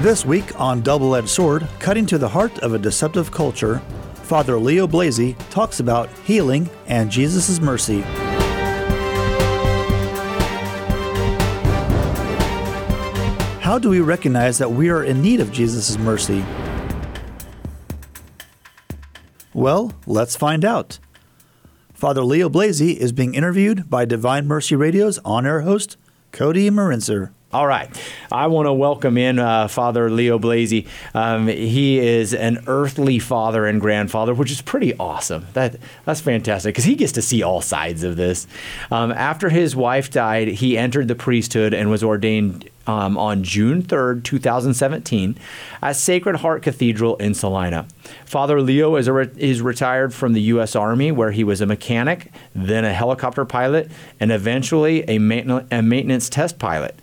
This week on Double Edged Sword, cutting to the heart of a deceptive culture, Father Leo Blasey talks about healing and Jesus' mercy. How do we recognize that we are in need of Jesus' mercy? Well, let's find out. Father Leo Blasey is being interviewed by Divine Mercy Radio's on air host, Cody Marinser. All right. I want to welcome in uh, Father Leo Blasey. Um, he is an earthly father and grandfather, which is pretty awesome. That That's fantastic because he gets to see all sides of this. Um, after his wife died, he entered the priesthood and was ordained um, on June 3rd, 2017, at Sacred Heart Cathedral in Salina. Father Leo is, re- is retired from the U.S. Army, where he was a mechanic, then a helicopter pilot, and eventually a, a maintenance test pilot.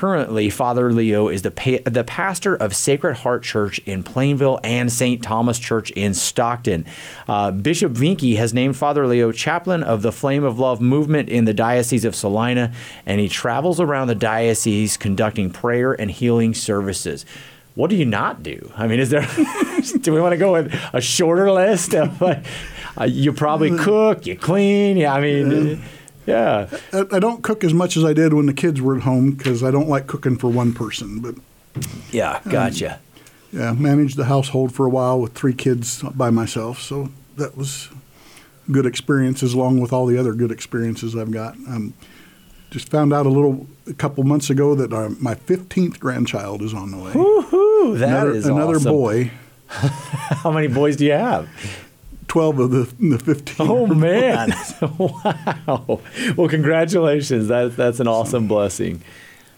Currently, Father Leo is the pa- the pastor of Sacred Heart Church in Plainville and St. Thomas Church in Stockton. Uh, Bishop Vincke has named Father Leo chaplain of the Flame of Love movement in the Diocese of Salina, and he travels around the diocese conducting prayer and healing services. What do you not do? I mean, is there? do we want to go with a shorter list of like? Uh, you probably cook, you clean. Yeah, I mean. Yeah. I, I don't cook as much as I did when the kids were at home because I don't like cooking for one person. But yeah, gotcha. Um, yeah, managed the household for a while with three kids by myself, so that was good experiences along with all the other good experiences I've got. Um, just found out a little a couple months ago that our, my 15th grandchild is on the way. Woohoo! That another, is another awesome. boy. How many boys do you have? 12 of the, the 15. Oh man! wow. Well, congratulations. That that's an awesome blessing.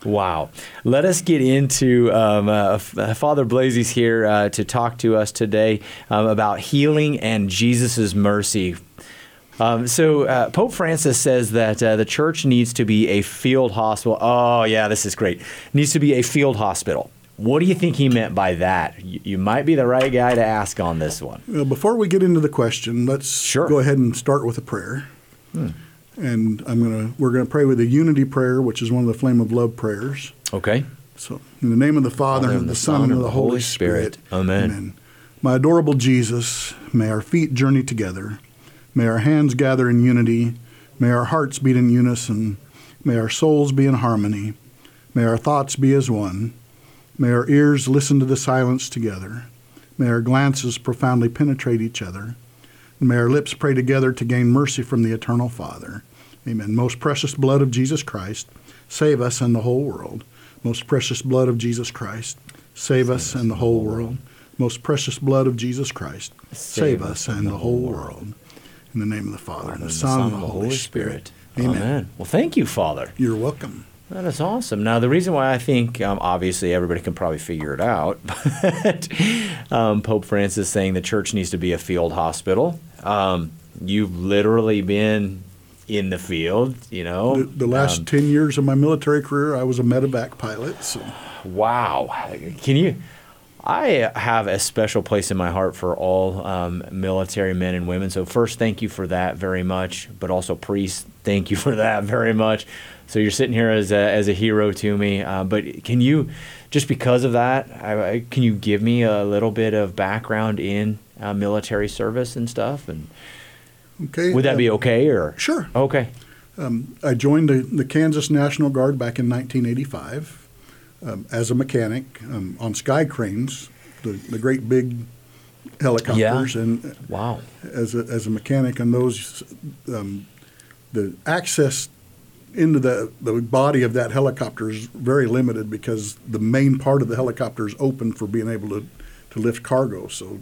Wow. Let us get into um, uh, Father Blasey's here uh, to talk to us today um, about healing and Jesus' mercy. Um, so uh, Pope Francis says that uh, the church needs to be a field hospital. Oh yeah, this is great. Needs to be a field hospital. What do you think he meant by that? You, you might be the right guy to ask on this one. Well, before we get into the question, let's Sure. go ahead and start with a prayer. Hmm. And I'm gonna we're gonna pray with a unity prayer, which is one of the flame of love prayers. Okay. So, in the name of the Father, and of the Son, and of the Holy Spirit. Amen. My adorable Jesus, may our feet journey together. May our hands gather in unity. May our hearts beat in unison. May our souls be in harmony. May our thoughts be as one. May our ears listen to the silence together. May our glances profoundly penetrate each other. And may our lips pray together to gain mercy from the eternal Father. Amen. Most precious blood of Jesus Christ, save us and the whole world. Most precious blood of Jesus Christ, save us and the whole world. Most precious blood of Jesus Christ, save us and the whole world. In the name of the Father, and the Son, and the Holy Spirit. Amen. Well, thank you, Father. You're welcome. That is awesome. Now, the reason why I think, um, obviously, everybody can probably figure it out, but um, Pope Francis saying the church needs to be a field hospital. Um, you've literally been in the field, you know. The, the last Um, 10 years of my military career, I was a medevac pilot. So Wow. Can you? I have a special place in my heart for all um, military men and women. So, first, thank you for that very much. But also, priests, thank you for that very much. So, you're sitting here as a, as a hero to me. Uh, but can you, just because of that, I, I, can you give me a little bit of background in uh, military service and stuff? And okay, would that be um, okay? Or Sure. Okay. Um, I joined the, the Kansas National Guard back in 1985 um, as a mechanic um, on sky cranes, the, the great big helicopters, yeah. and Wow. as a, as a mechanic on those, um, the access into the, the body of that helicopter is very limited because the main part of the helicopter is open for being able to, to lift cargo. So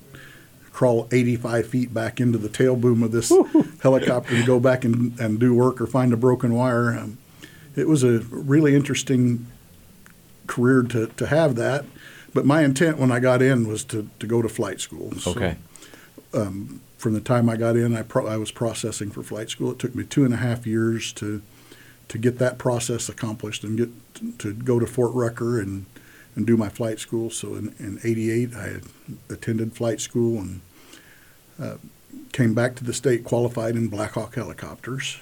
crawl 85 feet back into the tail boom of this helicopter to go back and, and do work or find a broken wire. Um, it was a really interesting career to, to have that. But my intent when I got in was to, to go to flight school. So, Okay. from the time I got in, I, pro- I was processing for flight school. It took me two and a half years to to get that process accomplished and get to go to Fort Rucker and, and do my flight school. So in, in 88, I attended flight school and uh, came back to the state qualified in Black Hawk helicopters.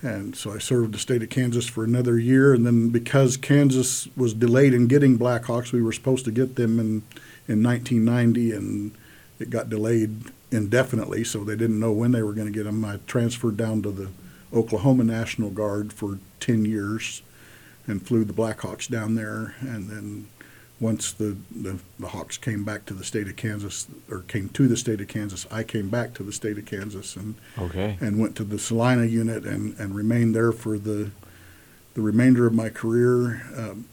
And so I served the state of Kansas for another year. And then because Kansas was delayed in getting Blackhawks, we were supposed to get them in, in 1990, and it got delayed indefinitely, so they didn't know when they were going to get them. I transferred down to the Oklahoma National Guard for 10 years and flew the Blackhawks down there. And then once the, the, the, Hawks came back to the state of Kansas, or came to the state of Kansas, I came back to the state of Kansas and okay. and went to the Salina unit and, and remained there for the the remainder of my career. Um,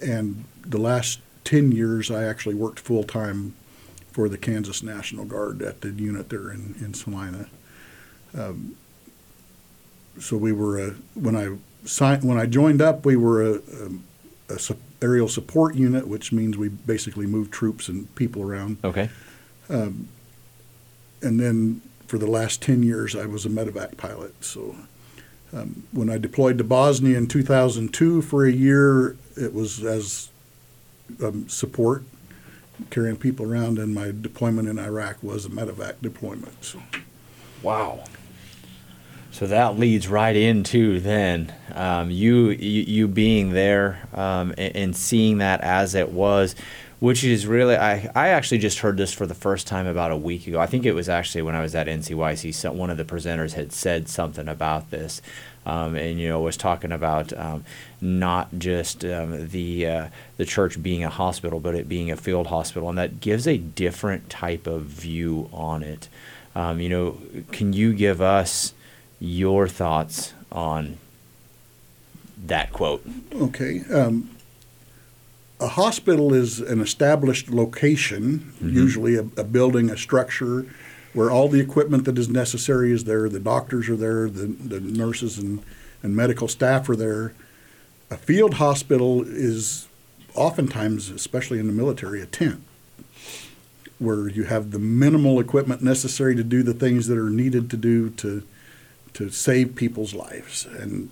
and the last 10 years, I actually worked full time for the Kansas National Guard at the unit there in, in Salina. Um, so we were a, when I signed, when I joined up, we were a, a, a aerial support unit, which means we basically move troops and people around. Okay. Um, and then for the last 10 years, I was a medevac pilot. So um, when I deployed to Bosnia in 2002 for a year, it was as um, support, carrying people around, and my deployment in Iraq was a medevac deployment. So. Wow. So that leads right into then um, you, you, you being there um, and, and, seeing that as it was, which is really I, I actually just heard this for the first time about a week ago. I think it was actually when I was at NCYC. So one of the presenters had said something about this, um, and you know was talking about um, not just um, the uh, the church being a hospital, but it being a field hospital, and that gives a different type of view on it. Um, you know, can you give us your thoughts on that quote. Okay. Um, a hospital is an established location, mm-hmm. usually a, a, building, a structure, where all the equipment that is necessary is there. The doctors are there, the, the nurses and, and medical staff are there. A field hospital is oftentimes, especially in the military, a tent where you have the minimal equipment necessary to do the things that are needed to do to to save people's lives. And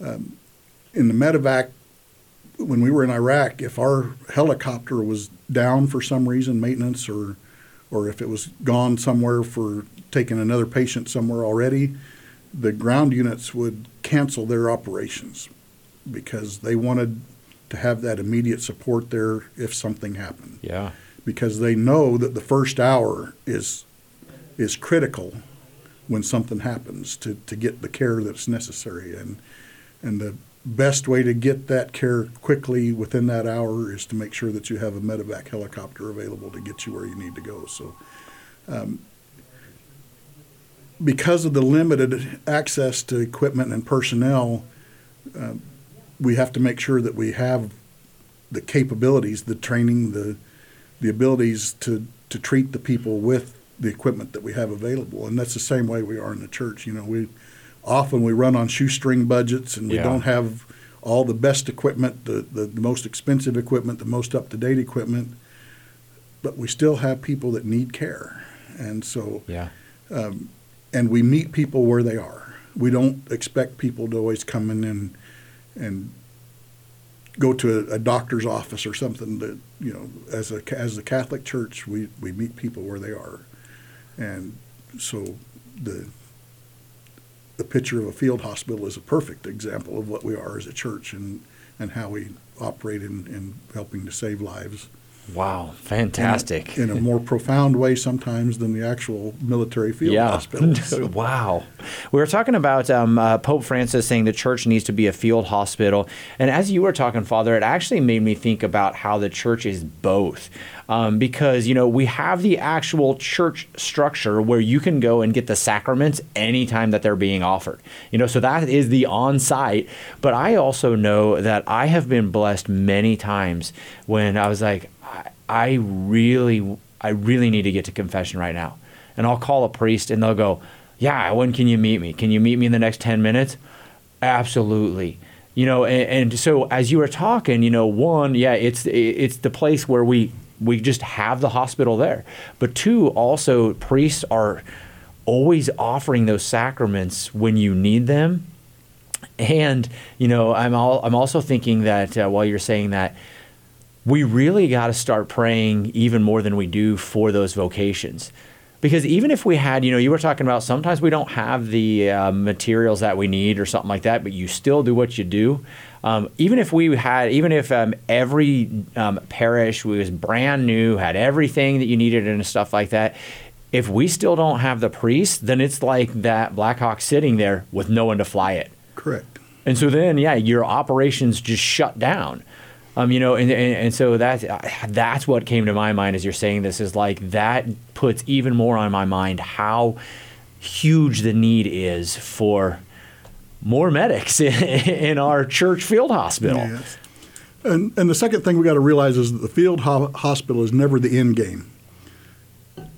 um, in the medevac, when we were in Iraq, if our helicopter was down for some reason, maintenance, or or if it was gone somewhere for taking another patient somewhere already, the ground units would cancel their operations because they wanted to have that immediate support there if something happened. Yeah. Because they know that the first hour is is critical when something happens to, to get the care that's necessary. And, and the best way to get that care quickly within that hour is to make sure that you have a medevac helicopter available to get you where you need to go. So, um, because of the limited access to equipment and personnel, uh, we have to make sure that we have the capabilities, the training, the the abilities to to treat the people with the equipment that we have available, and that's the same way we are in the church. You know, we often we run on shoestring budgets, and we yeah. don't have all the best equipment, the, the, the most expensive equipment, the most up to date equipment, but we still have people that need care, and so yeah, um, and we meet people where they are. We don't expect people to always come in and and go to a, a, doctor's office or something that you know as a as a Catholic church we, we meet people where they are and so the the picture of a field hospital is a perfect example of what we are as a church and, and how we operate in, in helping to save lives. Wow, fantastic! In a, in a, more profound way sometimes than the actual military field yeah. hospitals. wow. We were talking about um, uh, Pope Francis saying the church needs to be a field hospital, and as you were talking, Father, it actually made me think about how the church is both. Um, because you know we have the actual church structure where you can go and get the sacraments anytime that they're being offered. You know, so that is the on-site. But I also know that I have been blessed many times when I was like, I really, I really need to get to confession right now. And I'll call a priest and they'll go, Yeah, when can you meet me? Can you meet me in the next 10 minutes? Absolutely. You know, and, and so as you were talking, you know, one, yeah, it's it's the place where we we just have the hospital there. But two, also priests are always offering those sacraments when you need them. And you know, I'm all, I'm also thinking that uh, while you're saying that, we really got to start praying even more than we do for those vocations. because even if we had, you know, you were talking about sometimes we don't have the uh, materials that we need or something like that, but you still do what you do. Um, even if we had, even if um, every um, parish was brand new, had everything that you needed and stuff like that, if we still don't have the priest, then it's like that Black Hawk sitting there with no one to fly it. Correct. And so then, yeah, your operations just shut down. Um, you know, and, and, and so that's that's what came to my mind as you're saying this is like that puts even more on my mind how huge the need is for more medics in, in our church field hospital. Yes. And, and the second thing we got to realize is that the field ho- hospital is never the end game.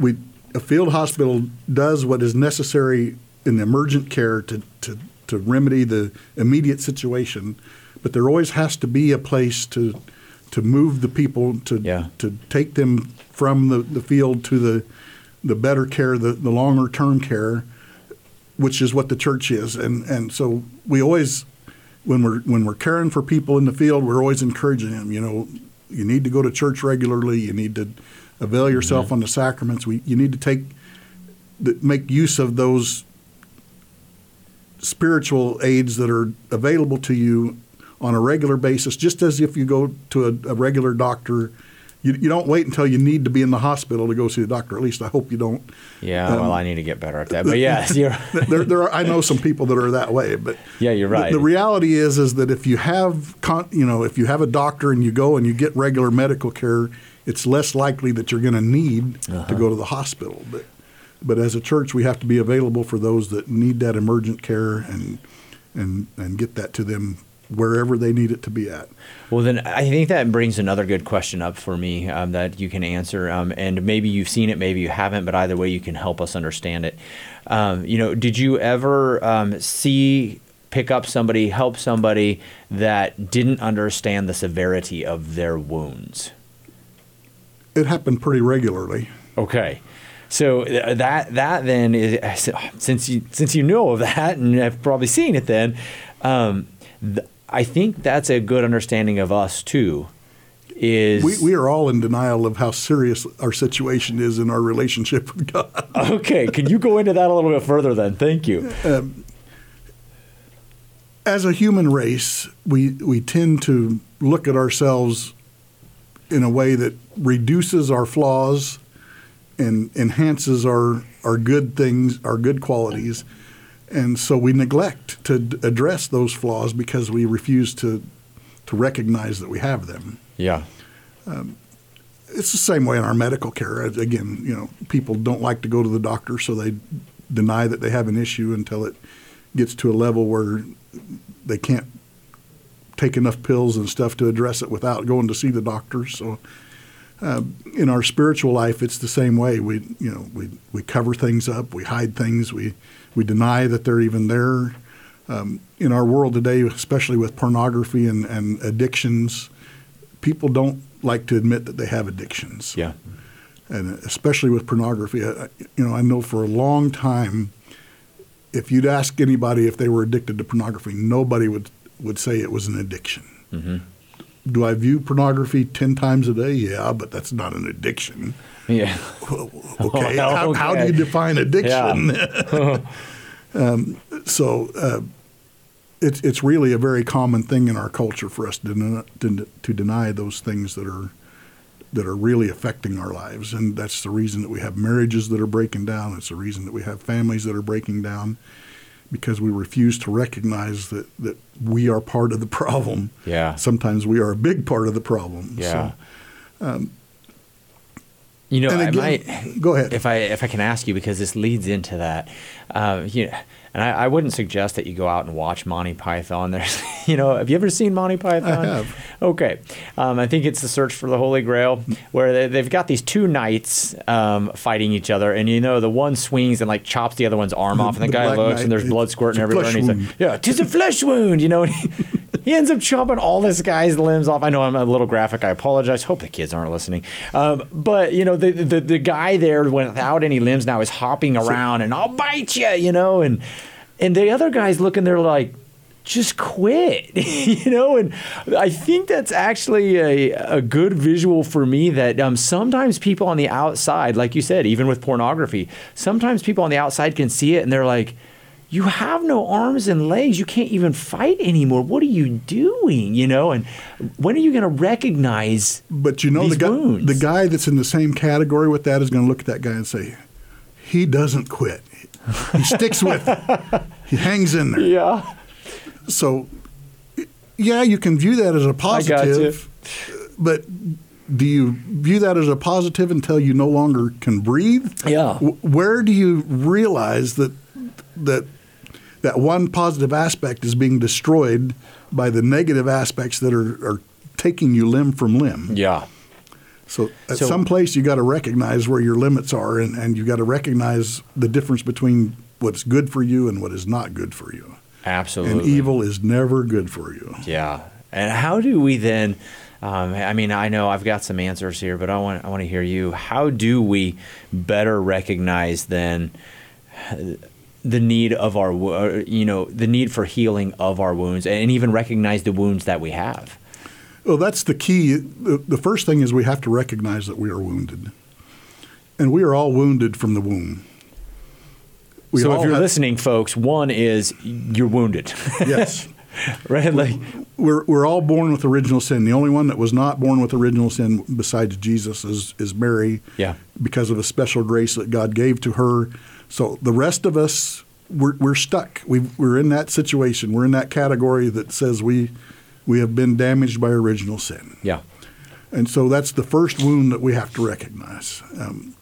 We a field hospital does what is necessary in the emergent care to, to, to remedy the immediate situation, but there always has to be a place to to move the people to Yeah. to take them from the, the field to the the better care, the, the longer term care, which is what the church is. And and so we always when we're when we're caring for people in the field, we're always encouraging them. You know, you need to go to church regularly. You need to avail mm-hmm. yourself on the sacraments. We you need to take make use of those spiritual aids that are available to you on a regular basis, just as if you go to a, a regular doctor. You, you don't wait until you need to be in the hospital to go see the doctor. At least I hope you don't. Yeah, Um, well, I need to get better at that. But yes, you're, there, there are, I know some people that are that way, but Yeah, you're the- right. The, reality is, is that if you have, con, you know, if you have a doctor and you go and you get regular medical care, it's less likely that you're going to need Uh-huh. to go to the hospital. But, but as a church, we have to be available for those that need that emergent care and and and get that to them wherever they need it to be at. Well, then I think that brings another good question up for me um, that you can answer. Um, and maybe you've seen it, maybe you haven't, but either way, you can help us understand it. Um, you know, did you ever um, see, pick up somebody, help somebody that didn't understand the severity of their wounds? It happened pretty regularly. Okay. So that that then is since you since you know of that and have probably seen it then, um, th- I think that's a good understanding of us too. Is We, we are all in denial of how serious our situation is in our relationship with God. okay? Can you go into that a little bit further then? Thank you. Um, as a human race, we we tend to look at ourselves in a way that reduces our flaws and enhances our our good things, our good qualities, and so we neglect to d- address those flaws because we refuse to to recognize that we have them. Yeah. It's the same way in our medical care. Again, you know, people don't like to go to the doctor, so they deny that they have an issue until it gets to a level where they can't take enough pills and stuff to address it without going to see the doctor. So, uh, in our spiritual life, it's the same way. We, you know, we we cover things up, we hide things, we we deny that they're even there. Um, in our world today, especially with pornography and, and addictions, people don't like to admit that they have addictions Yeah. and especially with pornography. I, you know, I know for a long time, if you'd ask anybody if they were addicted to pornography, nobody would would say it was an addiction. Mm-hmm. Do I view pornography ten times a day? Yeah, but that's not an addiction. Yeah. Okay, Well, How, how do you define addiction? um, so. Uh, it's, it's really a very common thing in our culture for us to, den- to, to deny those things that are that are really affecting our lives. And that's the reason that we have marriages that are breaking down. It's the reason that we have families that are breaking down because we refuse to recognize that, that we are part of the problem. Yeah. Sometimes we are a big part of the problem. Yeah. So, You know, and I might go ahead. if I if I can ask you because this leads into that. Uh, you know, and I, I wouldn't suggest that you go out and watch Monty Python. There's, you know, have you ever seen Monty Python? I have. Okay, um, I think it's the Search for the Holy Grail, where they, they've got these two knights um, fighting each other, and you know the one swings and like chops the other one's arm off, and the, the guy looks, Knight, and there's blood squirting everywhere, and he's like, "Yeah, tis a flesh wound," you know. He ends up chopping all this guy's limbs off. I know I'm a little graphic. I apologize. Hope the kids aren't listening. Um, but you know, the, the the guy there without any limbs now is hopping around and I'll bite you, you know, and and the other guy's looking there like, just quit, you know? And I think that's actually a, a good visual for me that um, sometimes people on the outside, like you said, even with pornography, sometimes people on the outside can see it and they're like, you have no arms and legs. You can't even fight anymore. What are you doing? You know, and when are you going to recognize? But you know, the guy, wounds? the guy that's in the same category with that is going to look at that guy and say, he doesn't quit. He sticks with it. He hangs in there. Yeah. So, yeah, you can view that as a got you. positive, but do you view that as a positive until you no longer can breathe? Yeah. W- Where do you realize that that that one positive aspect is being destroyed by the negative aspects that are, are taking you limb from limb? Yeah. So at So- some place you got to recognize where your limits are, and, and you got to recognize the difference between what's good for you and what is not good for you. Absolutely. And evil is never good for you. Yeah. And how do we then? Um, I mean, I know I've got some answers here, but I want I want to hear you. How do we better recognize then the need of our, uh, you know, the need for healing of our wounds, and even recognize the wounds that we have? Well, that's the key. The, first thing is we have to recognize that we are wounded, and we are all wounded from the womb. We so if you're have- listening, folks, one is you're wounded, yes, right? Like, we're we're all born with original sin. The only one that was not born with original sin besides Jesus is is Mary. Yeah. because of a special grace that God gave to her. So the rest of us, we're, we're stuck. we we're in that situation. We're in that category that says we we have been damaged by original sin. yeah, And so that's the first wound that we have to recognize. Um,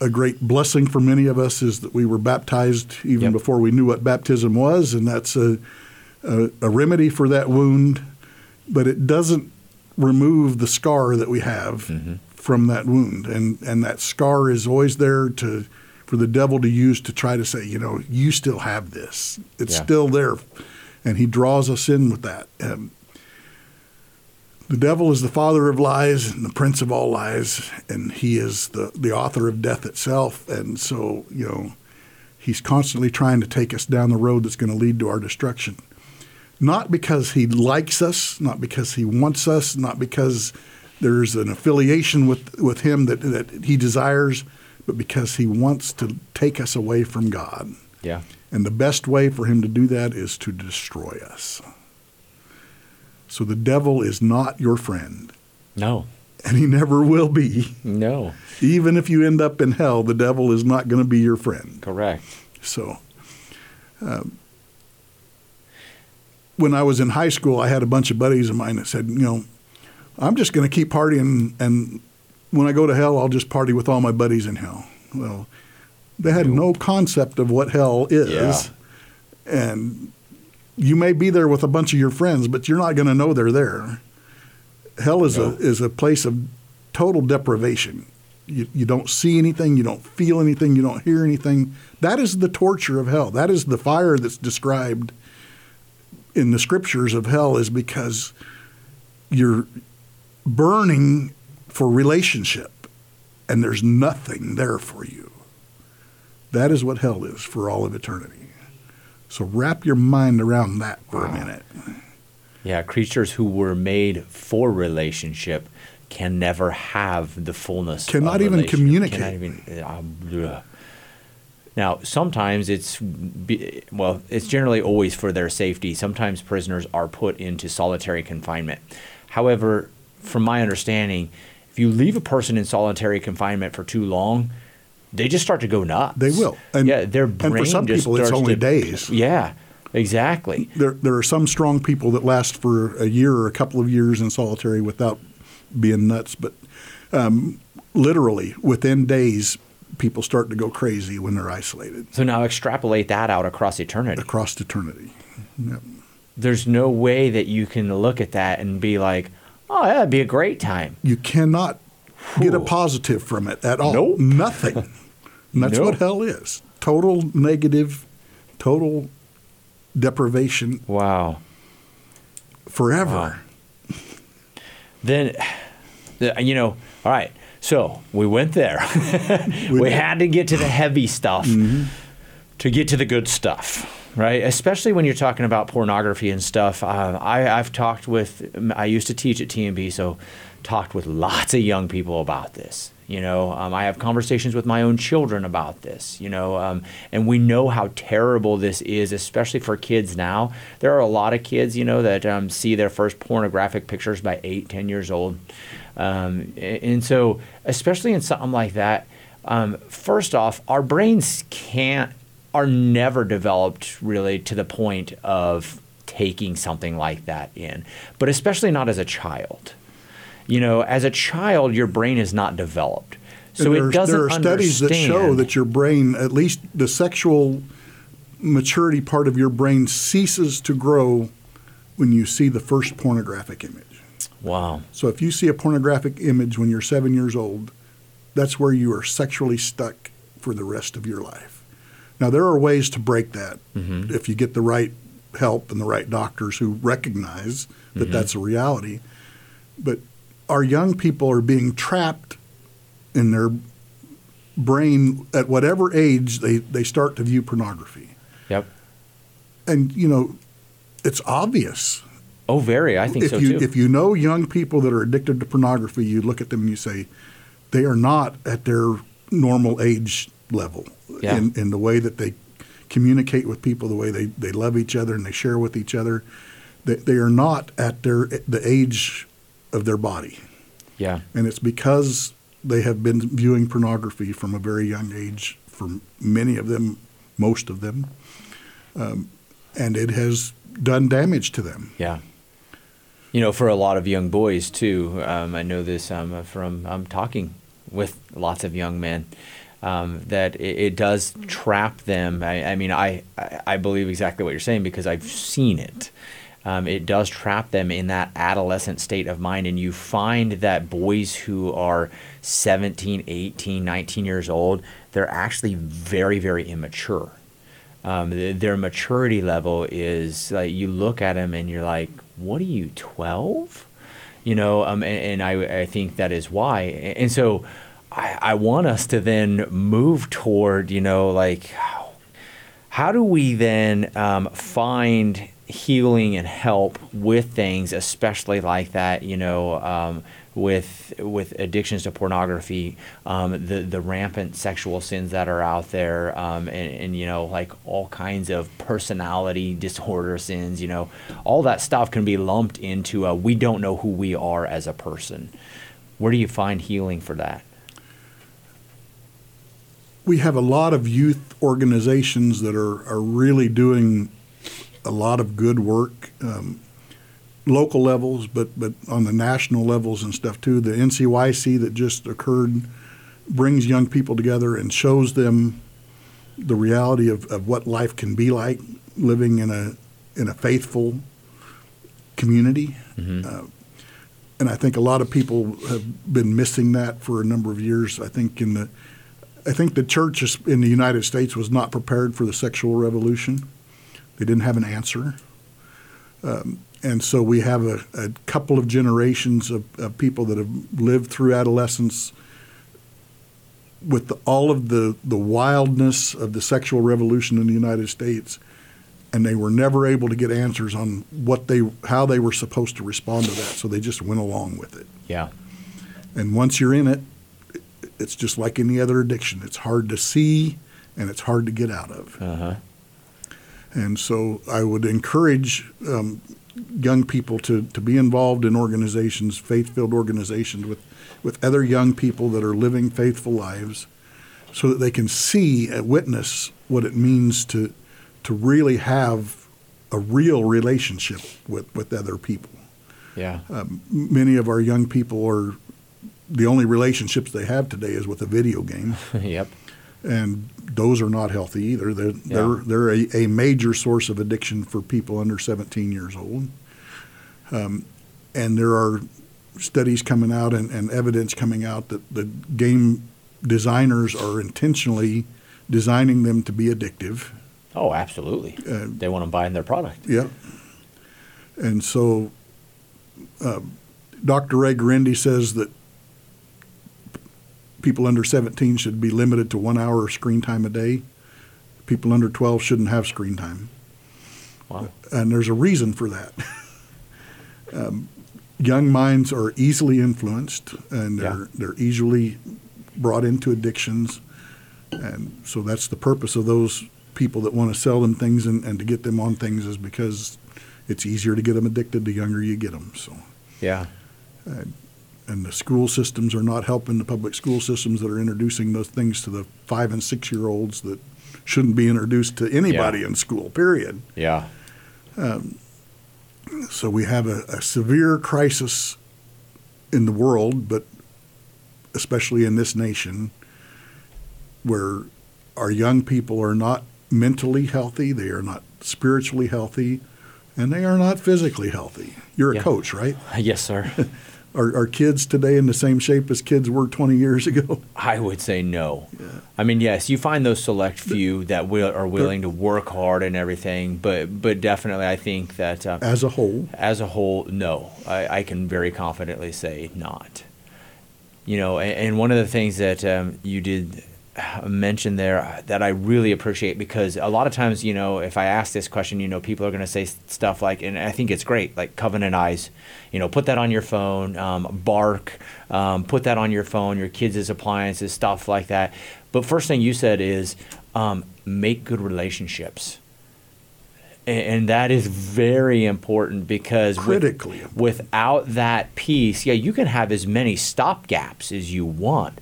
a great blessing for many of us is that we were baptized even Yep. before we knew what baptism was, and that's a, a, a remedy for that wound, but it doesn't remove the scar that we have from that wound. And, and that scar is always there to for the devil to use to try to say, you know, you still have this. It's Yeah. still there. And he draws us in with that. The devil is the father of lies and the prince of all lies, and he is the, the author of death itself. And so, you know, he's constantly trying to take us down the road that's going to lead to our destruction. Not because he likes us, not because he wants us, not because there's an affiliation with, with him that, that he desires, but because he wants to take us away from God. yeah, And the best way for him to do that is to destroy us. So the devil is not your friend, no, and he never will be. no, Even if you end up in hell, the devil is not going to be your friend. correct. So, um, when I was in high school, I had a bunch of buddies of mine that said, you know, I'm just going to keep partying, and when I go to hell, I'll just party with all my buddies in hell. Well, they had no concept of what hell is, Yeah. and you may be there with a bunch of your friends, but you're not going to know they're there. Hell is No. a is a place of total deprivation. You, you don't see anything, you don't feel anything, you don't hear anything. That is the torture of hell. That is the fire that's described in the scriptures of hell is because you're burning for relationship and there's nothing there for you. That is what hell is for all of eternity. So wrap your mind around that for a minute. Yeah, creatures who were made for relationship can never have the fullness. Cannot of even communicate. Cannot even. uh, now, sometimes it's well, it's generally always for their safety. Sometimes prisoners are put into solitary confinement. However, from my understanding, if you leave a person in solitary confinement for too long, they just start to go nuts. They will. And- yeah, their and for brain some just people, it's only to- days. Yeah, exactly. There, there are some strong people that last for a year or a couple of years in solitary without being nuts, but um, literally within days, people start to go crazy when they're isolated So now extrapolate that out across eternity. across eternity. Yep. There's no way that you can look at that and be like, "Oh, that'd be a great time." You cannot get a positive from it at all. Nope. Nothing. And that's what hell is total negative, total deprivation Wow. forever. Wow. Then, you know, all right. So we went there. we did. had to get to the heavy stuff Mm-hmm. to get to the good stuff. Right? Especially when you're talking about pornography and stuff. Uh, I, I've talked with, I used to teach at TMP, so talked with lots of young people about this. You know, um, I have conversations with my own children about this, you know, um, and we know how terrible this is, especially for kids now. There are a lot of kids, you know, that um, see their first pornographic pictures by eight, ten years old. Um, and so, especially in something like that, um, first off, our brains can't, are never developed really to the point of taking something like that in, but especially not as a child you know, as a child, your brain is not developed. So it doesn't There are studies that show that your brain, at least the sexual maturity part of your brain, ceases to grow when you see the first pornographic image. Wow. So if you see a pornographic image when you're seven years old, that's where you are sexually stuck for the rest of your life. Now, there are ways to break that Mm-hmm. if you get the right help and the right doctors who recognize that Mm-hmm. that's a reality. But our young people are being trapped in their brain at whatever age they, they start to view pornography. Yep. And, you know, it's obvious Oh, very. I think if so you too. if you know young people that are addicted to pornography, you look at them and you say they are not at their normal age level Yeah. in, in the way that they communicate with people, the way they, they love each other and they share with each other. They, they are not at their the age of their body, yeah. and it's because they have been viewing pornography from a very young age. For many of them, most of them, um, and it has done damage to them. Yeah. You know, for a lot of young boys too. Um, I know this um, from um, talking with lots of young men. Um, that it, it does trap them. I, I mean, I, I believe exactly what you're saying because I've seen it. Um, it does trap them in that adolescent state of mind, and you find that boys who are 17, 18, 19 years old, they're actually very, very immature um, th- their maturity level is like you look at them and you're like, what are you, 12? You know, um, and, and I, I think that is why. And so I, I want us to then move toward, you know, like, how, do we then um, find healing and help with things, especially like that, you know, um, with with addictions to pornography, um, the the rampant sexual sins that are out there, um, and, and you know, like all kinds of personality disorder sins, you know, all that stuff can be lumped into a we don't know who we are as a person. Where do you find healing for that? We have a lot of youth organizations that are, are really doing a lot of good work, um, local levels, but, but on the national levels and stuff too. The NCYC that just occurred brings young people together and shows them the reality of, of what life can be like living in a in a faithful community. Uh, and I think a lot of people have been missing that for a number of years. I think in the I think the church in the United States was not prepared for the sexual revolution. They didn't have an answer. Um, and so we have a, a couple of generations of, of people that have lived through adolescence with the, all of the, the wildness of the sexual revolution in the United States, and they were never able to get answers on what they how they were supposed to respond to that. So they just went along with it. Yeah. And once you're in it, it's just like any other addiction. It's hard to see and it's hard to get out of. Uh huh. And so I would encourage um, young people to, to be involved in organizations, faith filled organizations with, with other young people that are living faithful lives so that they can see and witness what it means to, to really have a real relationship with, with other people. Yeah. Um, many of our young people are the only relationships they have today is with a video game, yep. and those are not healthy either. They're they're, they're a, a major source of addiction for people under 17 years old. Um, and there are studies coming out and, and evidence coming out that the game designers are intentionally designing them to be addictive. Oh, absolutely. Uh, they want to buy in their product. Yeah. And so uh, Dr. Ray Guarendi says that people under 17 should be limited to one hour of screen time a day. People under 12 shouldn't have screen time. Wow. and there's a reason for that. um, young minds are easily influenced, and they're Yeah. they're easily brought into addictions, and so that's the purpose of those people that want to sell them things and, and to get them on things is because it's easier to get them addicted the younger you get them. So, Yeah. And the school systems are not helping the public school systems that are introducing those things to the five and six year olds that shouldn't be introduced to anybody in school. Period. Yeah. Um, so we have a, a severe crisis in the world, but especially in this nation, where our young people are not mentally healthy, they are not spiritually healthy, and they are not physically healthy. You're a Yeah. coach, right? Yes, sir. Are, are kids today in the same shape as kids were 20 years ago? I would say no. I mean, yes, you find those select few that will, are willing to work hard and everything, but but definitely, I think that uh, As a whole, as a whole, no. I, I can very confidently say not. You know, and, and one of the things that um, you did mention there that I really appreciate because a lot of times, you know, if I ask this question, you know, people are going to say stuff like, and I think it's great, like covenant eyes, you know, put that on your phone, um, bark, um, put that on your phone, your kids' appliances, stuff like that. But first thing you said is um, make good relationships. A- And that is very important because Critically important. without that piece, yeah, you can have as many stop gaps as you want.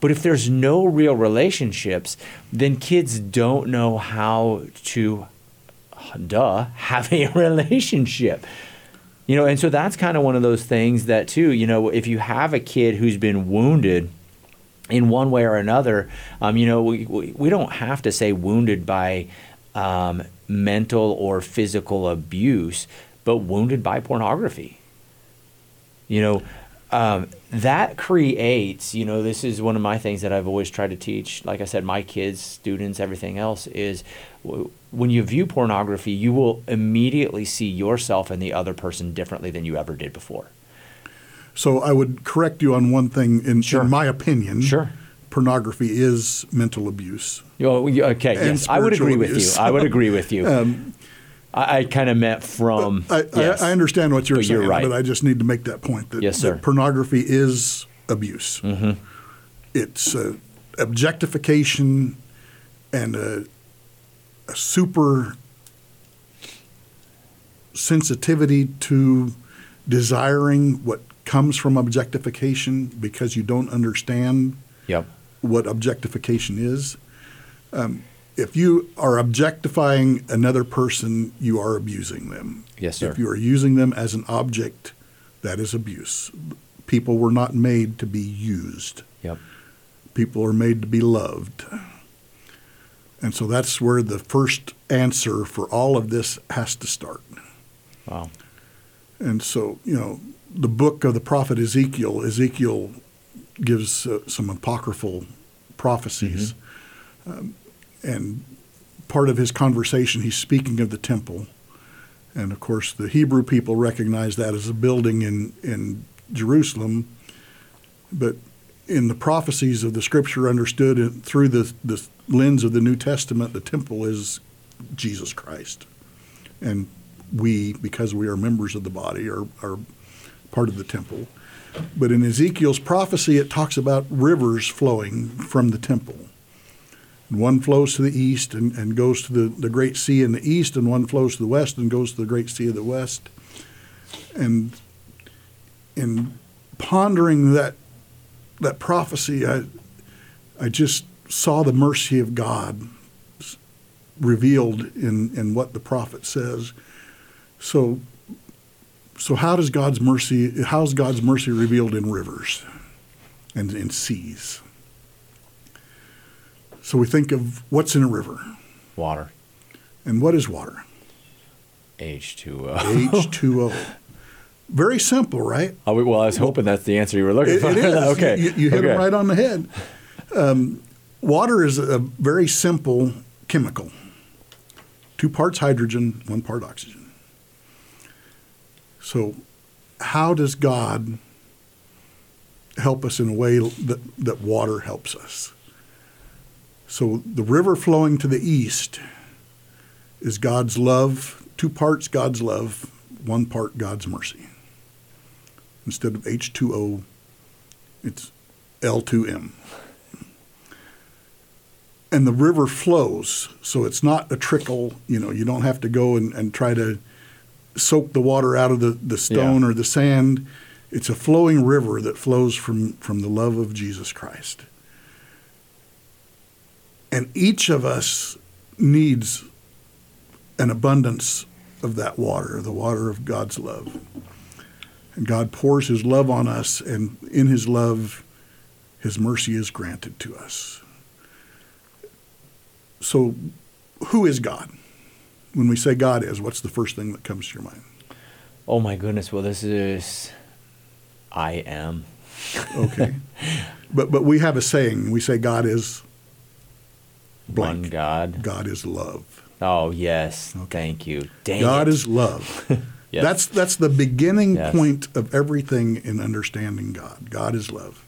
But if there's no real relationships, then kids don't know how to, duh, have a relationship. You know, and so that's kind of one of those things that, too, you know, if you have a kid who's been wounded in one way or another, um, you know, we, we, we don't have to say wounded by um, mental or physical abuse, but wounded by pornography. You know, um, that creates, you know, this is one of my things that I've always tried to teach. Like I said, my kids, students, everything else is w- when you view pornography, you will immediately see yourself and the other person differently than you ever did before. so I would correct you on one thing. In, Sure. in my opinion, Sure. pornography is mental abuse. Oh, okay, yes, I would agree spiritual with you. I would agree with you. I, I kind of meant from. I, yes. I, I understand what you're But saying, you're right. but I just need to make that point that, Yes, sir. Mm-hmm. pornography is abuse. It's uh, objectification and a, a super sensitivity to desiring what comes from objectification because you don't understand Yep. what objectification is. Um, if you are objectifying another person, you are abusing them. Yes, sir. If you are using them as an object, that is abuse. People were not made to be used. Yep. People are made to be loved. And so that's where the first answer for all of this has to start. Wow. And so, you know, the book of the prophet Ezekiel, Ezekiel gives uh, some apocryphal prophecies. Um, and part of his conversation, he's speaking of the temple. And of course, the Hebrew people recognize that as a building in, in Jerusalem. But in the prophecies of the scripture understood through the, the lens of the New Testament, the temple is Jesus Christ. And we, because we are members of the body, are, are part of the temple. But in Ezekiel's prophecy, it talks about rivers flowing from the temple. One flows to the east and, and goes to the, the Great Sea in the east, and one flows to the west and goes to the Great Sea of the west. And in pondering that that prophecy, I I just saw the mercy of God revealed in, in what the prophet says. So so how does God's mercy how is God's mercy revealed in rivers and in seas? So we think of what's in a river. Water. And what is water? H2O. H2O. Very simple, right? Oh, well, I was hoping that's the answer you were looking It, for. it is. okay. You, you hit okay. it right on the head. Um, water is a very simple chemical. Two parts hydrogen, one part oxygen. So, how does God help us in a way that, that water helps us? So, the river flowing to the east is God's love two parts God's love, one part God's mercy. Instead of H2O, it's L2M. And the river flows, so it's not a trickle. You know, you don't have to go and, and try to soak the water out of the, the stone Yeah. or the sand. It's a flowing river that flows from, from the love of Jesus Christ. And each of us needs an abundance of that water, the water of God's love. And God pours his love on us, and in his love, his mercy is granted to us. So, who is God? When we say God is, what's the first thing that comes to your mind? Oh my goodness. Well, this is I am. Okay. but but we have a saying. We say God is blank. One God. God is love. Oh yes. Thank you. Dang God it. is love. Yes. That's that's the beginning Yes. point of everything in understanding God. God is love.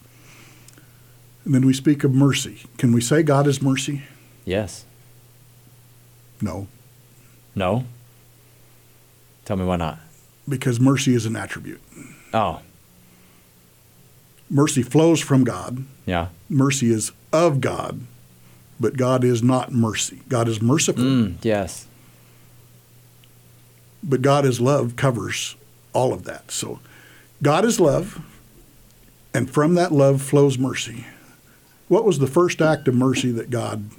And then we speak of mercy. Can we say God is mercy? Yes. No, No. Tell me why not. because mercy is an attribute. Oh. Mercy flows from God. Yeah. Mercy is of God, but God is not mercy. God is merciful, Mm, yes. but God is love covers all of that. So God is love, and from that love flows mercy. What was the first act of mercy that God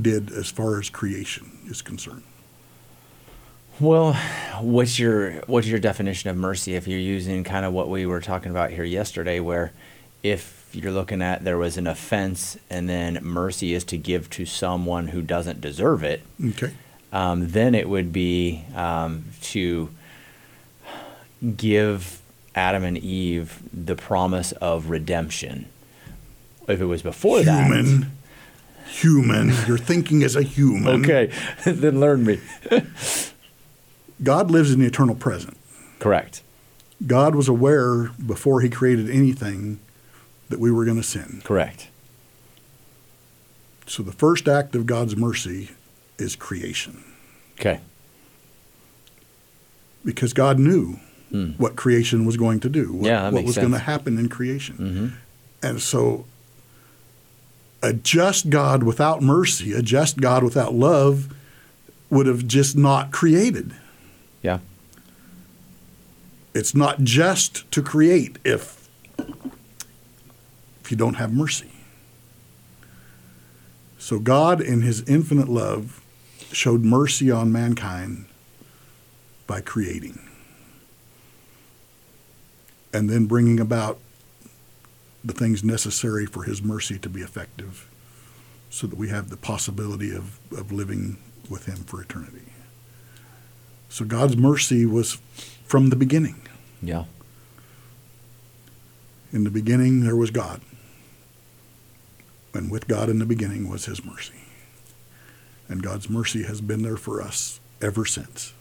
did as far as creation is concerned? Well, what's your what's your definition of mercy if you're using kind of what we were talking about here yesterday where if you're looking at there was an offense and then mercy is to give to someone who doesn't deserve it, Okay. um, then it would be um, to give Adam and Eve the promise of redemption. If it was before that, Human. Human. You're thinking as a human. okay, then learn me. God lives in the eternal present. Correct. God was aware before he created anything that we were going to sin. Correct. So the first act of God's mercy is creation Okay. because God knew Hmm. what creation was going to do, what, Yeah, what was going to happen in creation. hmm And so a just God without mercy, a just God without love would have just not created. Yeah. It's not just to create if if you don't have mercy. So God in his infinite love showed mercy on mankind by creating and then bringing about the things necessary for his mercy to be effective so that we have the possibility of, of living with him for eternity. So God's mercy was from the beginning. Yeah. In the beginning, there was God. And with God in the beginning was his mercy. And God's mercy has been there for us ever since.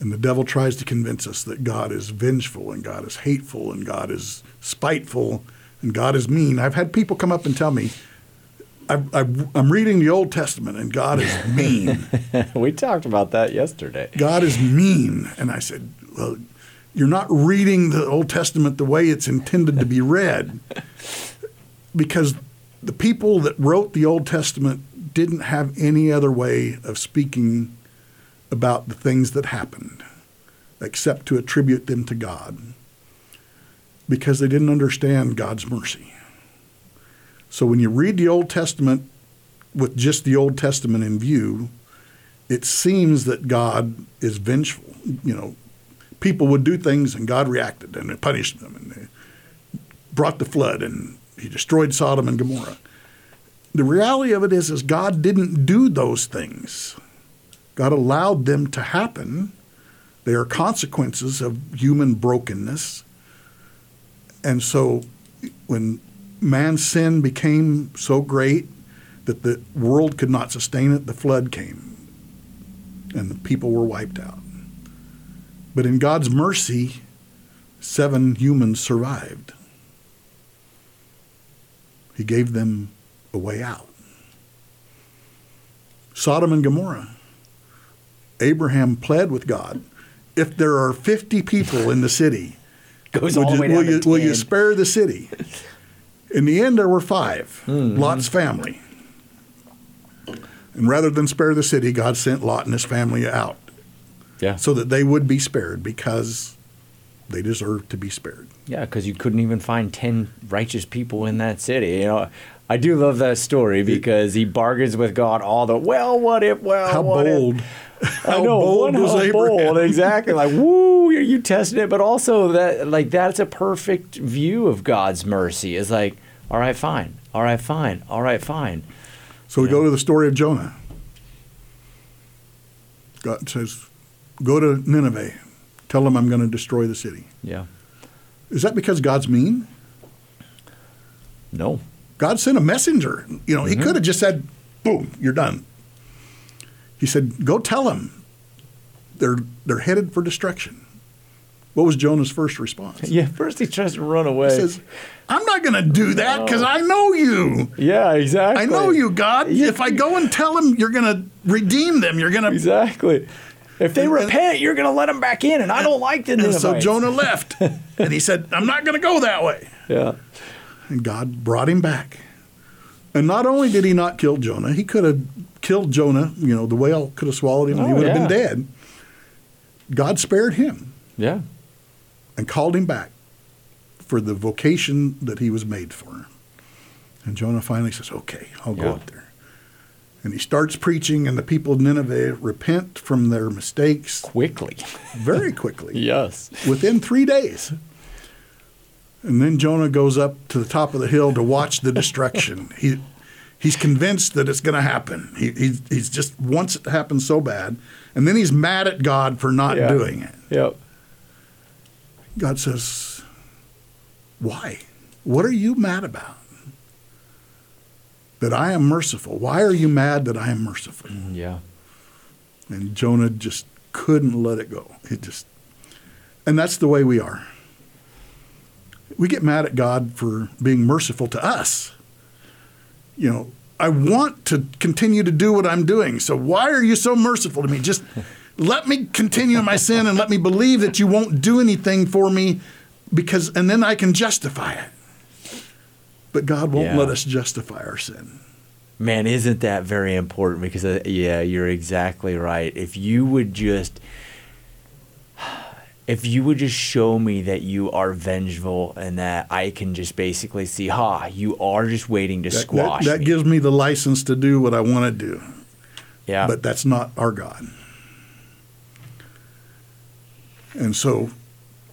And the devil tries to convince us that God is vengeful and God is hateful and God is spiteful and God is mean. I've had people come up and tell me, I, I'm reading the Old Testament and God is mean. we talked about that yesterday. God is mean. And I said, Well, you're not reading the Old Testament the way it's intended to be read. Because the people that wrote the Old Testament didn't have any other way of speaking about the things that happened except to attribute them to God because they didn't understand God's mercy. So when you read the Old Testament with just the Old Testament in view, it seems that God is vengeful. You know, people would do things and God reacted and punished them and brought the flood and he destroyed Sodom and Gomorrah. The reality of it is, is God didn't do those things. God allowed them to happen. They are consequences of human brokenness. And so when man's sin became so great that the world could not sustain it, the flood came and the people were wiped out. But in God's mercy, seven humans survived. He gave them a way out. Sodom and Gomorrah, Abraham pled with God, if there are 50 people in the city, Goes would all you, way will, down you, will you spare the city? In the end, there were 5 Mm-hmm. Lot's family. And rather than spare the city, God sent Lot and his family out Yeah. so that they would be spared because they deserve to be spared. Yeah, because you couldn't even find 10 righteous people in that city. You know, I do love that story because he bargains with God all the, well, what if, well, How what if?" bold. I How know, bold was Abraham? bold, exactly. Like, woo, you're you testing it, but also that, like, that's a perfect view of God's mercy. Is like, all right, fine, all right, fine, all right, fine. So we go to the story of Jonah. God says, Go to Nineveh, tell them I'm going to destroy the city. Yeah. Is that because God's mean? No. God sent a messenger. You know, Mm-hmm. he could have just said, boom, you're done. He said, go tell them they're, they're headed for destruction. What was Jonah's first response? Yeah. First, he tries to run away. He says, I'm not going to do that because I know you. yeah, exactly. I know you, God. Yeah. If I go and tell them you're going to redeem them, you're going to. Exactly. If they repent, you're going to let them back in, and I don't like the And Ninevites. so Jonah left. and he said, I'm not going to go that way. Yeah. And God brought him back. And not only did he not kill Jonah, he could have killed Jonah. You know, the whale could have swallowed him and he Oh, would have been dead. God spared him Yeah. and called him back for the vocation that he was made for. And Jonah finally says, Okay, I'll go up there. And he starts preaching, and the people of Nineveh repent from their mistakes Quickly. very quickly. yes. within three days. And then Jonah goes up to the top of the hill to watch the destruction. he, he's convinced that it's going to happen. He, he's, he's just wants it to happen so bad. And then he's mad at God for not Yeah. doing it. Yep. God says, Why? What are you mad about? That I am merciful. Why are you mad that I am merciful? Mm, yeah. And Jonah just couldn't let it go. It just, and that's the way we are. We get mad at God for being merciful to us. You know, I want to continue to do what I'm doing. So why are you so merciful to me? Just let me continue in my sin and let me believe that you won't do anything for me because, and then I can justify it. But God won't Yeah. let us justify our sin. Man, isn't that very important? Because, uh, yeah, you're exactly right. If you would just. If you would just show me that you are vengeful and that I can just basically see, ha, you are just waiting to That, that, squash that me. gives me the license to do what I want to do. yeah. but that's not our God. And so,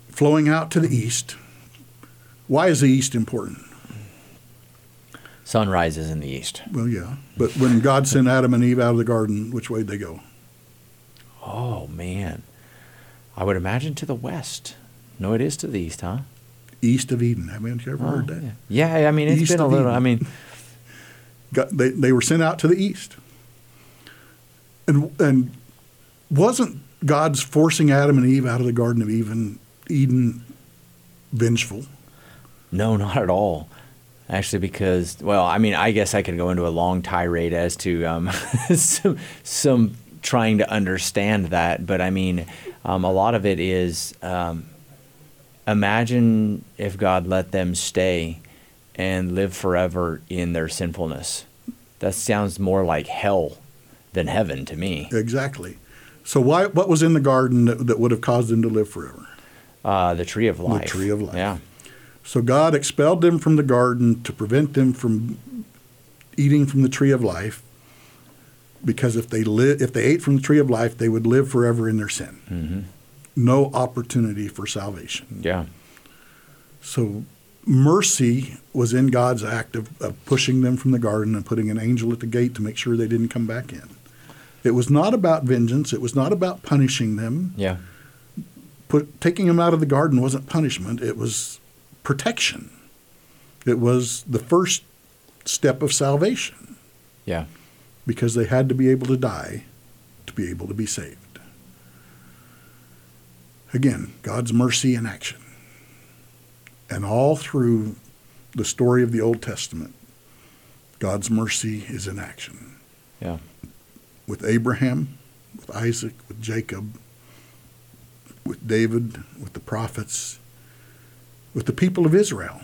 flowing out to the east, why is the east important? Sun rises in the east. Well, yeah, but when God sent Adam and Eve out of the garden, which way did they go? Oh, man. I would imagine to the west. No, it is to the east, huh? East of Eden. Haven't you ever heard Oh, that? yeah. yeah, I mean, it's East been a little. Eden. I mean, Got, they, they were sent out to the east. And, and wasn't God's forcing Adam and Eve out of the Garden of Eden, Eden vengeful? No, not at all. Actually, because well, I mean, I guess I could go into a long tirade as to um, some some trying to understand that, but I mean, um, a lot of it is um, imagine if God let them stay and live forever in their sinfulness. That sounds more like hell than heaven to me. Exactly. So why, what was in the garden that, that would have caused them to live forever? Uh, the tree of life. the tree of life. Yeah. So God expelled them from the garden to prevent them from eating from the tree of life, because if they li- if they ate from the tree of life, they would live forever in their sin. hmm No opportunity for salvation. Yeah. So mercy was in God's act of, of pushing them from the garden and putting an angel at the gate to make sure they didn't come back in. It was not about vengeance. It was not about punishing them. Yeah. Put, taking them out of the garden wasn't punishment. It was protection. It was the first step of salvation Yeah. because they had to be able to die to be able to be saved. Again, God's mercy in action. And all through the story of the Old Testament, God's mercy is in action. Yeah. With Abraham, with Isaac, with Jacob, with David, with the prophets, with the people of Israel,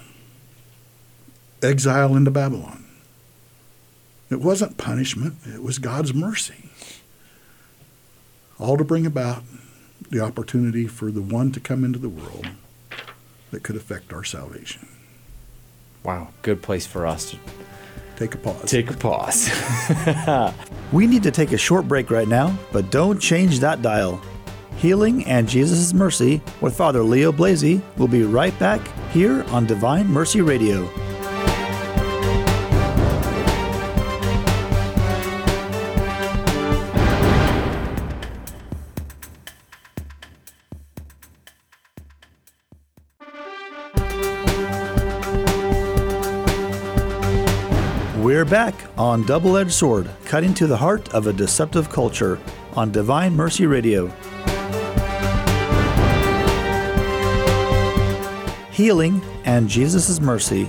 exile into Babylon. It wasn't punishment, it was God's mercy. All to bring about the opportunity for the one to come into the world that could affect our salvation. Wow, good place for us to Take a pause. take a pause. We need to take a short break right now, but don't change that dial. Healing and Jesus' Mercy with Father Leo Blasey will be right back here on Divine Mercy Radio. We're back on Double Edged Sword, cutting to the heart of a deceptive culture on Divine Mercy Radio. Healing and Jesus' Mercy.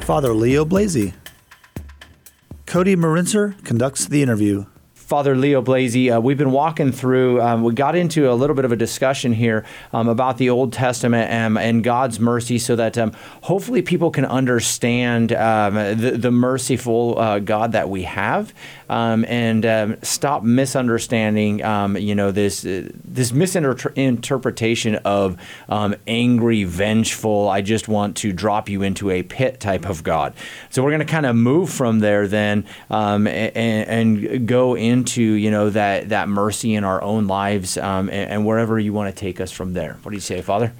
Father Leo Blasey. Cody Marinser conducts the interview. Father Leo Blasey, uh, we've been walking through, um, we got into a little bit of a discussion here um, about the Old Testament and, and God's mercy so that um, hopefully people can understand um, the, the merciful uh, God that we have um, and um, stop misunderstanding, um, you know, this, uh, this misinterpretation of um, angry, vengeful, I just want to drop you into a pit type of God. So we're going to kind of move from there then um, and, and go into, you know, that, that mercy in our own lives and, and wherever you want to take us from there. What do you say, Father?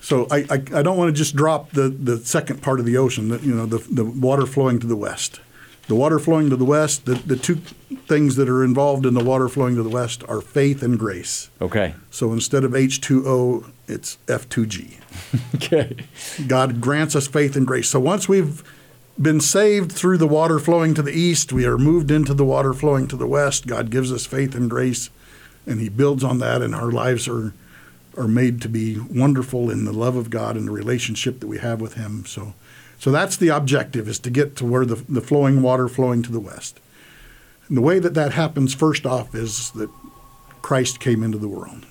So I, I, I don't want to just drop the, the second part of the ocean, the, you know, the, the water flowing to the west. The water flowing to the west, the, the two things that are involved in the water flowing to the west are faith and grace. Okay. So instead of H2O, it's F2G. Okay. God grants us faith and grace. So once we've been saved through the water flowing to the east, we are moved into the water flowing to the west. God gives us faith and grace, and He builds on that, and our lives are are made to be wonderful in the love of God and the relationship that we have with Him. So, so that's the objective: is to get to where the the flowing water flowing to the west. And the way that that happens, first off, is that Christ came into the world.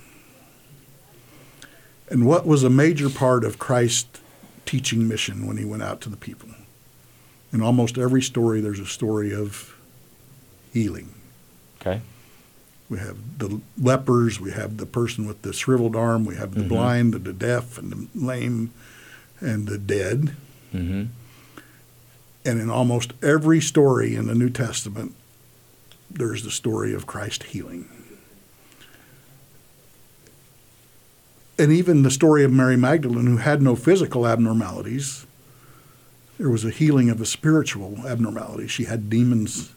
And what was a major part of Christ's teaching mission when he went out to the people? In almost every story, there's a story of healing. Okay. We have the lepers, we have the person with the shriveled arm, we have the mm-hmm. blind, and the deaf, and the lame, and the dead. Mm-hmm. And in almost every story in the New Testament, there's the story of Christ healing. And even the story of Mary Magdalene, who had no physical abnormalities, there was a healing of a spiritual abnormality. She had demons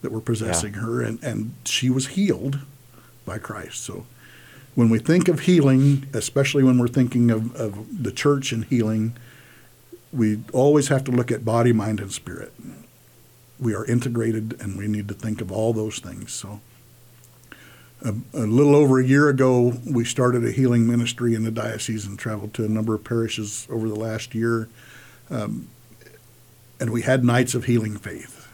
that were possessing her, and, and she was healed by Christ. So when we think of healing, especially when we're thinking of, of the church and healing, we always have to look at body, mind, and spirit. We are integrated, and we need to think of all those things. So, a, a little over a year ago, we started a healing ministry in the diocese and traveled to a number of parishes over the last year. Um, and we had nights of healing faith.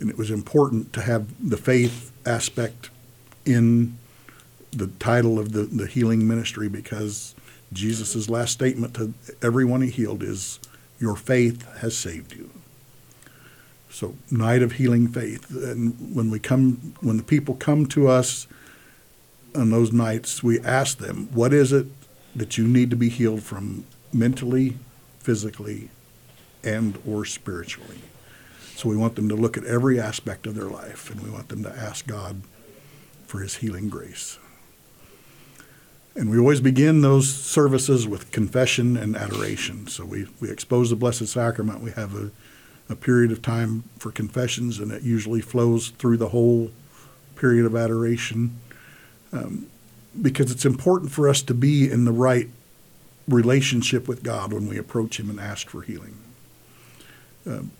And it was important to have the faith aspect in the title of the, the healing ministry because Jesus' last statement to everyone he healed is, Your faith has saved you. So, night of healing faith. And when we come, when the people come to us on those nights, we ask them, What is it that you need to be healed from mentally, physically, and or spiritually? So we want them to look at every aspect of their life and we want them to ask God for his healing grace. And we always begin those services with confession and adoration. So we, we expose the Blessed Sacrament. We have a, a period of time for confessions, and it usually flows through the whole period of adoration um, because it's important for us to be in the right relationship with God when we approach Him and ask for healing. Um,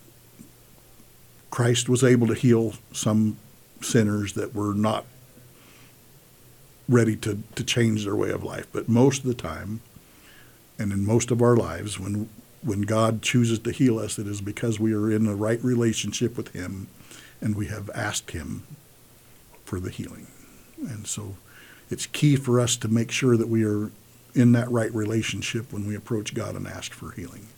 Christ was able to heal some sinners that were not ready to, to change their way of life. But most of the time, and in most of our lives, when when God chooses to heal us, it is because we are in the right relationship with Him and we have asked Him for the healing. And so it's key for us to make sure that we are in that right relationship when we approach God and ask for healing.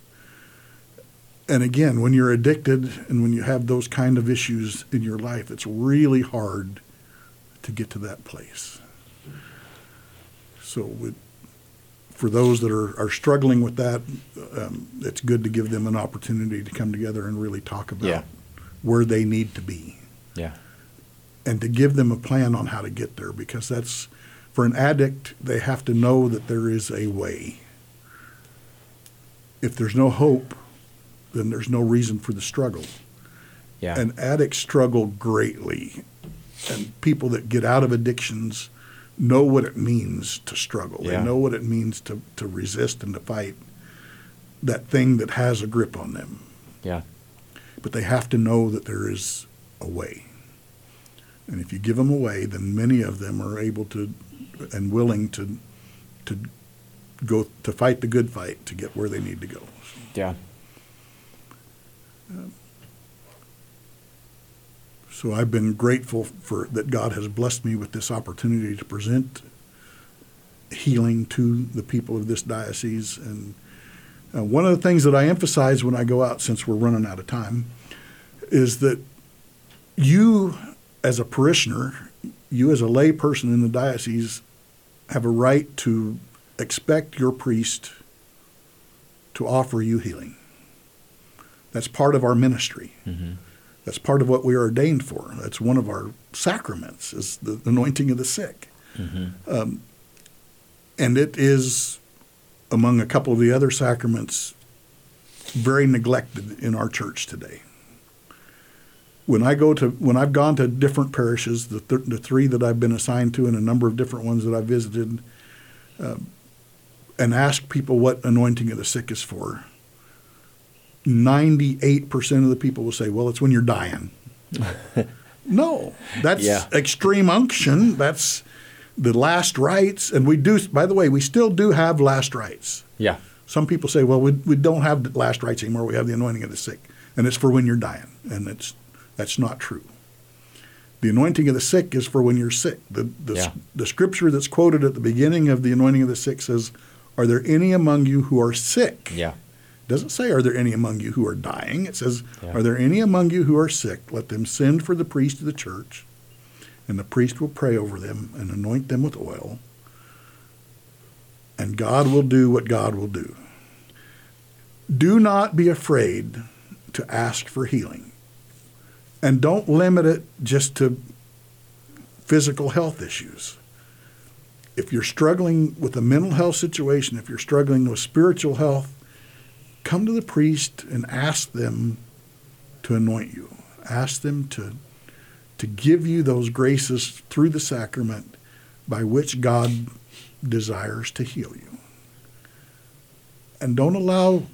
And again, when you're addicted and when you have those kind of issues in your life, it's really hard to get to that place. So, with, for those that are, are struggling with that, um, it's good to give them an opportunity to come together and really talk about Yeah. where they need to be Yeah. and to give them a plan on how to get there because that's for an addict they have to know that there is a way if there's no hope then there's no reason for the struggle Yeah. and addicts struggle greatly and people that get out of addictions know what it means to struggle Yeah. they know what it means to, to resist and to fight that thing that has a grip on them yeah. but they have to know that there is a way. And if you give them a way, then many of them are able to and willing to to go to fight the good fight to get where they need to go. Yeah. Um, So I've been grateful for that God has blessed me with this opportunity to present healing to the people of this diocese. And uh, one of the things that I emphasize when I go out, since we're running out of time, is that you, as a parishioner, you as a lay person in the diocese, have a right to expect your priest to offer you healing. That's part of our ministry. Mm-hmm. That's part of what we are ordained for. That's one of our sacraments, is the anointing of the sick. Mm-hmm. Um, and it is, among a couple of the other sacraments, very neglected in our church today. When I go to, when I've gone to different parishes, the, th- the three that I've been assigned to, and a number of different ones that I've visited, um, and asked people what anointing of the sick is for, 98% of the people will say, well, it's when you're dying. no, that's Yeah. extreme unction. That's the last rites. And we do, by the way, we still do have last rites. Yeah. Some people say, well, we, we don't have the last rites anymore. We have the anointing of the sick. And it's for when you're dying. And it's, that's not true. The anointing of the sick is for when you're sick. The, the, Yeah. the scripture that's quoted at the beginning of the anointing of the sick says, Are there any among you who are sick? Yeah. It doesn't say, Are there any among you who are dying? It says, Yeah. Are there any among you who are sick? Let them send for the priest of the church, and the priest will pray over them and anoint them with oil, and God will do what God will do. Do not be afraid to ask for healing. And don't limit it just to physical health issues. If you're struggling with a mental health situation, if you're struggling with spiritual health, come to the priest and ask them to anoint you. Ask them to, to give you those graces through the sacrament by which God desires to heal you. And don't allow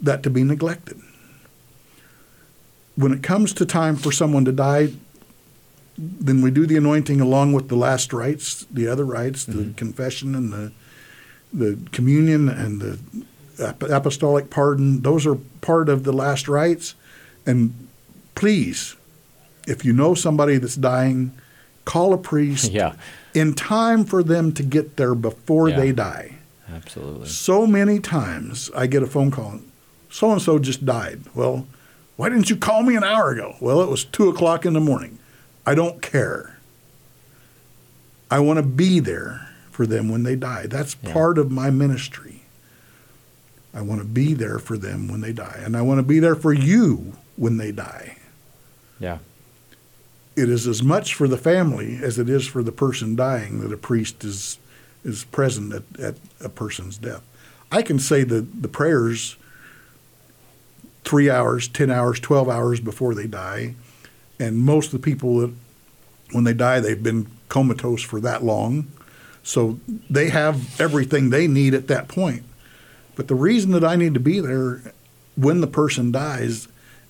that to be neglected. When it comes to time for someone to die, then we do the anointing along with the last rites, the other rites, the mm-hmm. confession and the the communion and the apostolic pardon. Those are part of the last rites. And please, if you know somebody that's dying, call a priest Yeah. in time for them to get there before Yeah. they die. Absolutely. So many times I get a phone call, so and so just died. Well, why didn't you call me an hour ago? Well, it was two o'clock in the morning. I don't care. I want to be there for them when they die. That's Yeah. part of my ministry. I want to be there for them when they die. And I want to be there for you when they die. Yeah. It is as much for the family as it is for the person dying that a priest is is present at, at a person's death. I can say the, the prayers three hours, 10 hours, 12 hours before they die. And most of the people that, when they die, they've been comatose for that long. So they have everything they need at that point. But the reason that I need to be there when the person dies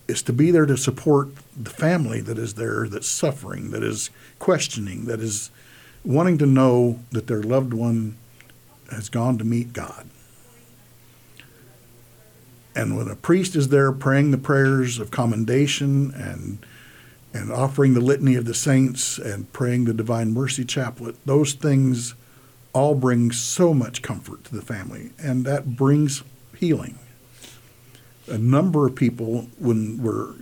is to be there to support the family that is there, that's suffering, that is questioning, that is wanting to know that their loved one has gone to meet God. And when a priest is there praying the prayers of commendation and and offering the litany of the saints and praying the divine mercy chaplet, those things all bring so much comfort to the family and that brings healing. A number of people when we're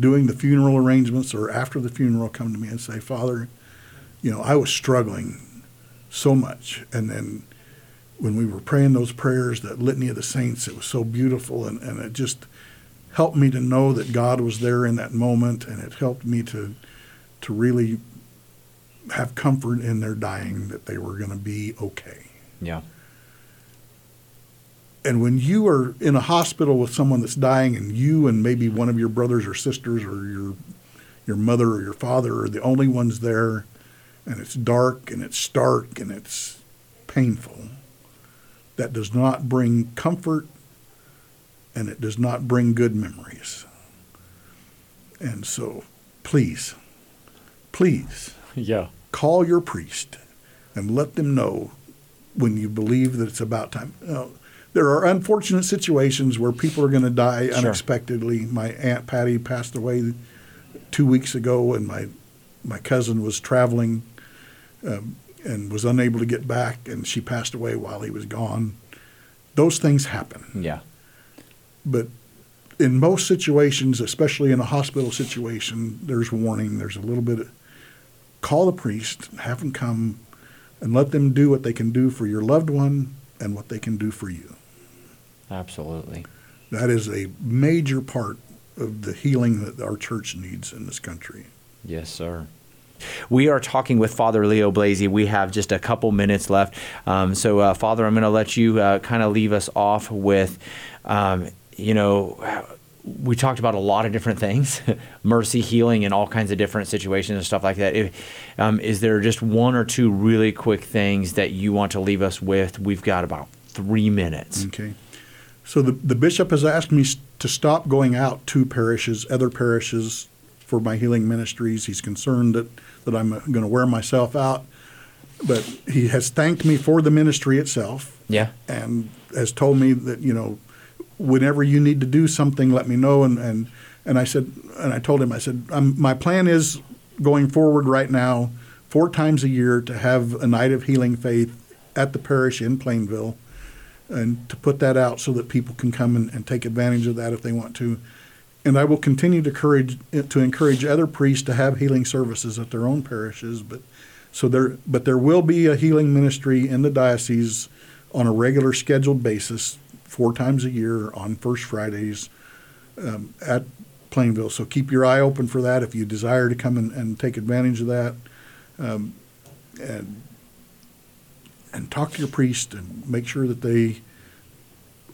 doing the funeral arrangements or after the funeral come to me and say, "Father, you know, I was struggling so much and then when we were praying those prayers, that litany of the saints, it was so beautiful, and, and it just helped me to know that God was there in that moment, and it helped me to to really have comfort in their dying that they were going to be okay. Yeah. And when you are in a hospital with someone that's dying, and you and maybe one of your brothers or sisters or your your mother or your father are the only ones there, and it's dark and it's stark and it's painful that does not bring comfort and it does not bring good memories. And so, please, please Yeah. Call your priest and let them know when you believe that it's about time. You know, there are unfortunate situations where people are going to die Sure. unexpectedly. My aunt Patty passed away two weeks ago, and my my cousin was traveling um, and was unable to get back, and she passed away while he was gone. Those things happen Yeah. but in most situations, especially in a hospital situation, there's warning. There's a little bit. Of, call the priest, have them come, and let them do what they can do for your loved one and what they can do for you. Absolutely. That is a major part of the healing that our church needs in this country. Yes, sir. We are talking with Father Leo Blasey. We have just a couple minutes left. Um, so, uh, Father, I'm going to let you uh, kind of leave us off with, um, you know, we talked about a lot of different things mercy, healing, and all kinds of different situations and stuff like that. If, um, is there just one or two really quick things that you want to leave us with? We've got about three minutes. Okay. So the, the bishop has asked me to stop going out to parishes, other parishes, for my healing ministries. He's concerned that, that I'm going to wear myself out. But he has thanked me for the ministry itself Yeah. and has told me that, you know, whenever you need to do something, let me know. And, and, and I said, and I told him, I said, my plan is going forward right now, four times a year, to have a night of healing faith at the parish in Plainville and to put that out so that people can come and, and take advantage of that if they want to. And I will continue to encourage to encourage other priests to have healing services at their own parishes. But so there, but there will be a healing ministry in the diocese on a regular scheduled basis, four times a year on First Fridays um, at Plainville. So keep your eye open for that if you desire to come and, and take advantage of that. Um, and and talk to your priest and make sure that they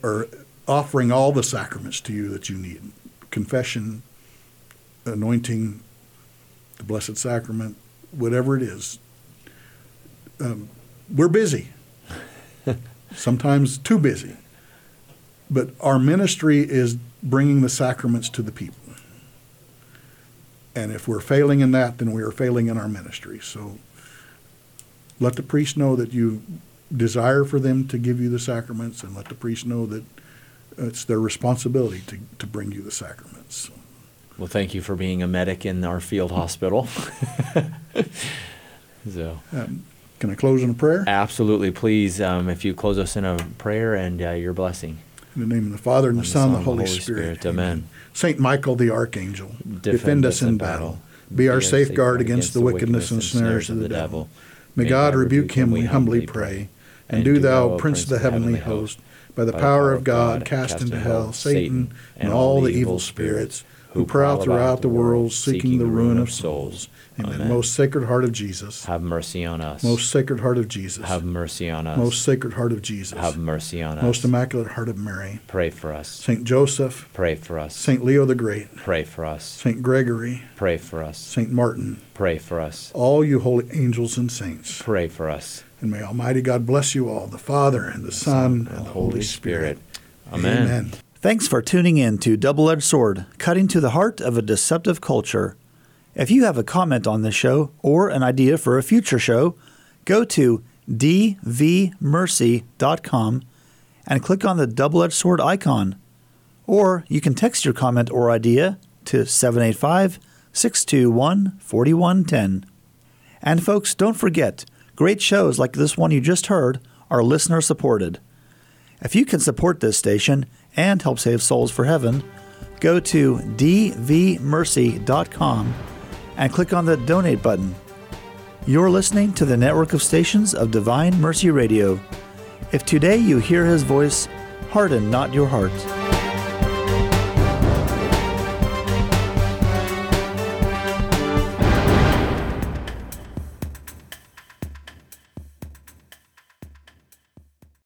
are offering all the sacraments to you that you need confession, anointing, the Blessed Sacrament, whatever it is. Um, we're busy, sometimes too busy, but our ministry is bringing the sacraments to the people. And if we're failing in that, then we are failing in our ministry. So let the priest know that you desire for them to give you the sacraments, and let the priest know that it's their responsibility to, to bring you the sacraments. Well, thank you for being a medic in our field hospital. so, Um, can I close in a prayer? absolutely, please, um, if you close us in a prayer and uh, your blessing. In the name of the Father, and the And the Son, and the Holy, Holy Spirit. Spirit. Amen. Saint Michael the Archangel, Defend us in battle. Be our safeguard against the wickedness and snares of the devil. May God rebuke him, we humbly pray. And do thou, Prince of the heavenly host, by the power of God, cast into hell Satan and all the evil spirits who prowl throughout the world seeking the ruin of souls. Amen. Most Sacred Heart of Jesus. Have mercy on us. Most Sacred Heart of Jesus. Have mercy on us. Most Sacred Heart of Jesus. Have mercy on us. Most Immaculate Heart of Mary. Pray for us. Saint Joseph. Pray for us. Saint Leo the Great. Pray for us. Saint Gregory. Pray for us. Saint Martin. Pray for us. All you holy angels and saints. Pray for us. And may Almighty God bless you all, the Father and the Son and the Holy Spirit. Amen. Amen. Thanks for tuning in to Double Edged Sword, cutting to the heart of a deceptive culture. If you have a comment on this show or an idea for a future show, go to dvmercy.com and click on the double edged sword icon. Or you can text your comment or idea to 785 621 4110. And folks, don't forget, great shows like this one you just heard are listener supported. If you can support this station and help save souls for heaven, go to dvmercy.com and click on the donate button. You're listening to the network of stations of Divine Mercy Radio. If today you hear his voice, harden not your heart.